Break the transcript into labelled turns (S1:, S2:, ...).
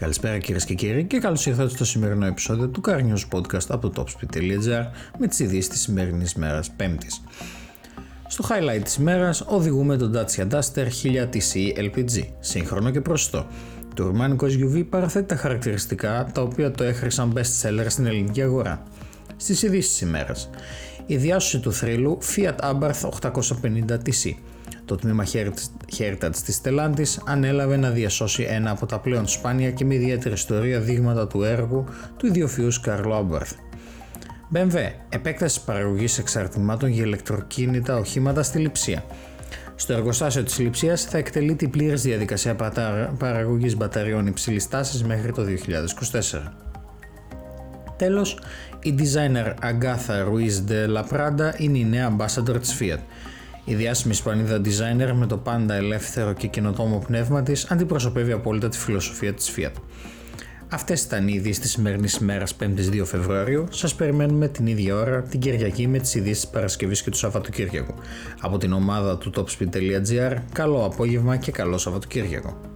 S1: Καλησπέρα κυρίες και κύριοι και καλώς ήρθατε στο σημερινό επεισόδιο του Car News Podcast από το topspeed.gr με τις ειδήσεις της σημερινής μέρας Πέμπτης. Στο highlight της ημέρα οδηγούμε τον Dacia Duster 1000 TC LPG, σύγχρονο και προσιτό. Το ρουμάνικο SUV παραθέτει τα χαρακτηριστικά τα οποία το έχρισαν best seller στην ελληνική αγορά. Στις ειδήσεις της ημέρας, η διάσωση του θρύλου Fiat Abarth 850 TC το τμήμα Heritage της Stellantis ανέλαβε να διασώσει ένα από τα πλέον σπάνια και με ιδιαίτερη ιστορία δείγματα του έργου του ιδιοφυούς Καρλό Άμπερθ. BMW, επέκταση παραγωγής εξαρτημάτων για ηλεκτροκίνητα οχήματα στη Λιψία. Στο εργοστάσιο της Λιψίας θα εκτελεί την πλήρης διαδικασία παραγωγής μπαταριών υψηλής τάσης μέχρι το 2024. Τέλος, η designer Agatha Ruiz de la Prada είναι η νέα ambassador της Fiat. Η διάσημη Ισπανίδα designer με το πάντα ελεύθερο και καινοτόμο πνεύμα της αντιπροσωπεύει απόλυτα τη φιλοσοφία της Fiat. Αυτές ήταν οι ειδήσεις της σημερινής ημέρας 5η 2 Φεβρουαρίου. Σας περιμένουμε την ίδια ώρα την Κυριακή με τις ειδήσεις της Παρασκευής και του Σαββατοκύριακου. Από την ομάδα του topspeed.gr, καλό απόγευμα και καλό Σαββατοκύριακο.